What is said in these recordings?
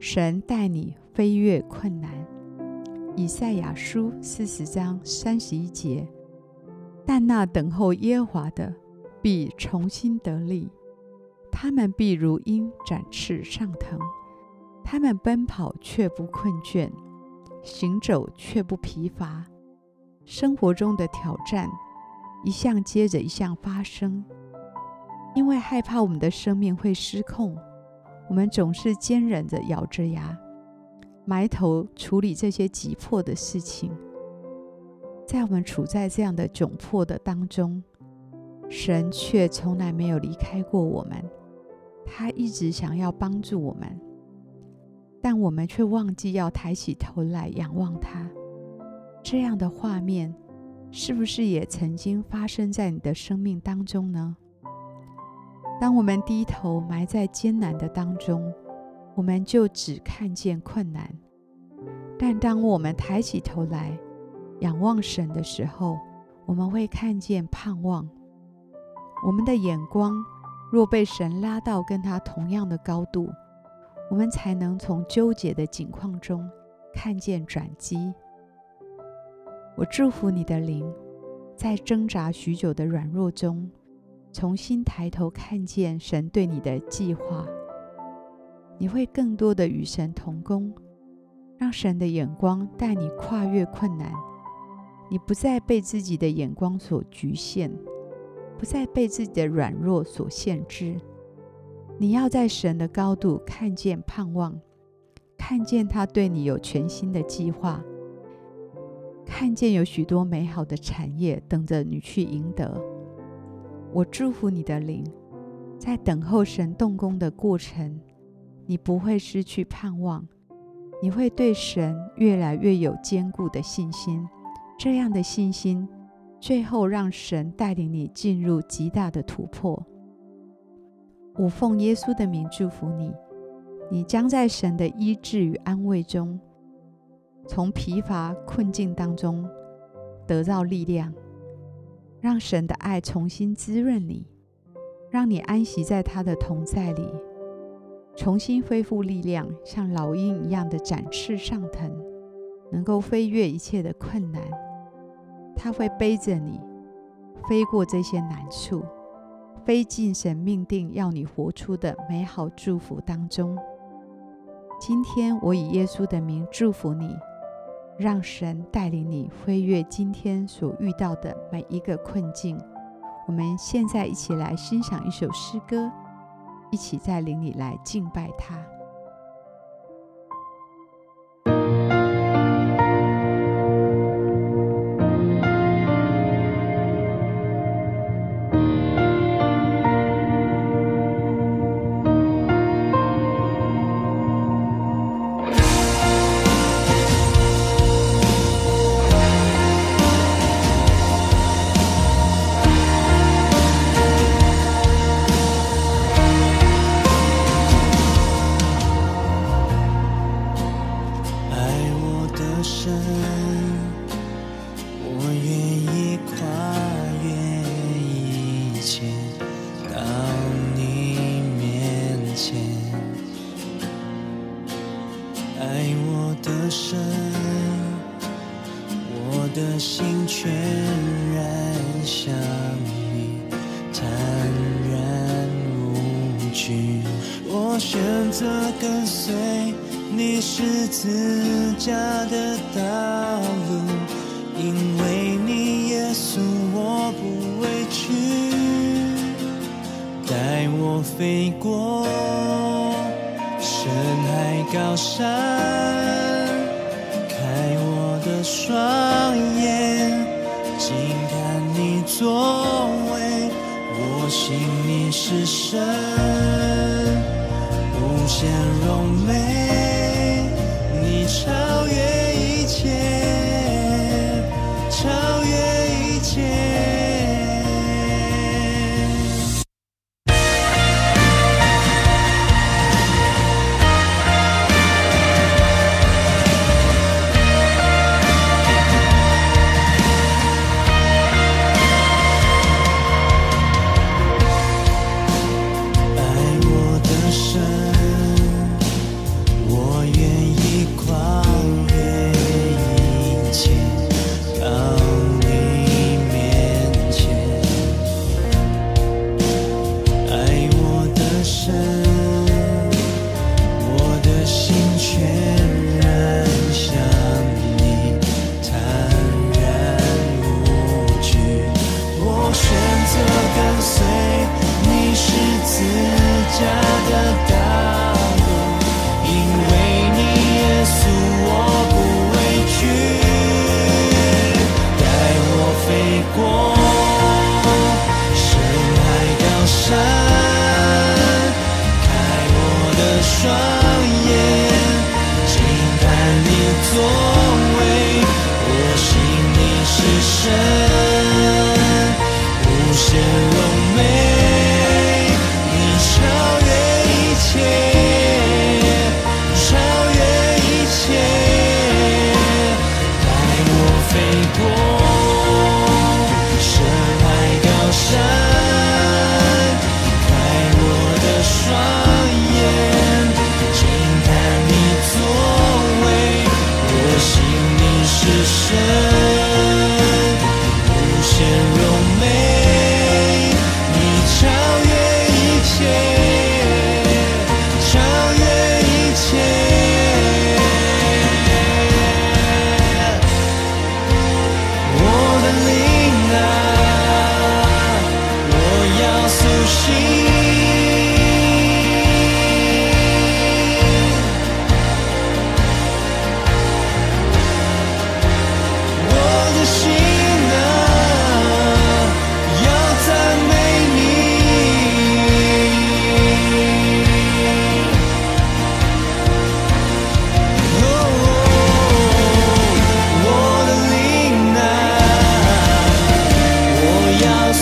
神带你飞越困难”。以赛亚书四十章三十一节。但那等候耶和华的，必重新得力；他们必如鹰展翅上腾，他们奔跑却不困倦，行走却不疲乏。生活中的挑战一项接着一项发生。因为害怕我们的生命会失控，我们总是坚忍着咬着牙，埋头处理这些急迫的事情。在我们处在这样的窘迫的当中，神却从来没有离开过我们，他一直想要帮助我们，但我们却忘记要抬起头来仰望他。这样的画面，是不是也曾经发生在你的生命当中呢？当我们低头埋在艰难的当中，我们就只看见困难；但当我们抬起头来仰望神的时候，我们会看见盼望。我们的眼光若被神拉到跟他同样的高度，我们才能从纠结的境况中看见转机。我祝福你的灵，在挣扎许久的软弱中，重新抬头看见神对你的计划，你会更多的与神同工，让神的眼光带你跨越困难。你不再被自己的眼光所局限，不再被自己的软弱所限制。你要在神的高度看见盼望，看见他对你有全新的计划，看见有许多美好的产业等着你去赢得。我祝福你的灵，在等候神动工的过程，你不会失去盼望，你会对神越来越有坚固的信心。这样的信心，最后让神带领你进入极大的突破。我奉耶稣的名祝福你，你将在神的医治与安慰中，从疲乏困境当中得到力量。让神的爱重新滋润你，让你安息在他的同在里，重新恢复力量，像老鹰一样的展翅上腾，能够飞越一切的困难。他会背着你飞过这些难处，飞进神命定要你活出的美好祝福当中。今天我以耶稣的名祝福你。让神带领你飞越今天所遇到的每一个困境。我们现在一起来欣赏一首诗歌，一起在灵里来敬拜他。神，我的心全然向你坦然无惧。我选择跟随你十字架的道路，因为你耶稣我不畏惧，带我飞过高山，开我的双眼，静看你作为，我信你是神，无限荣美，你超越一切。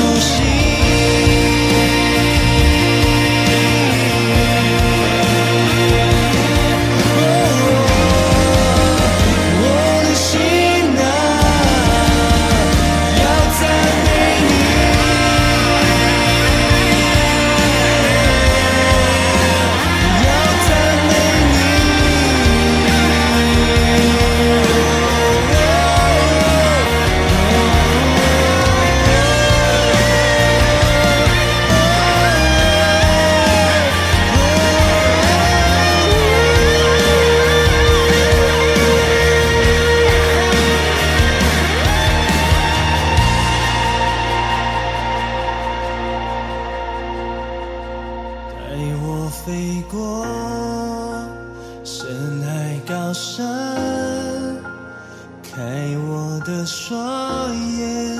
熟悉。深海高山，开我的双眼，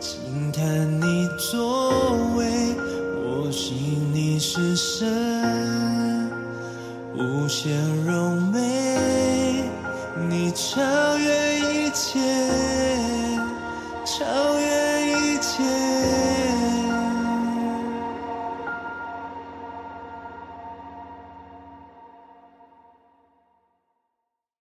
轻叹你作为我心里是神，无限柔美，你超越一切。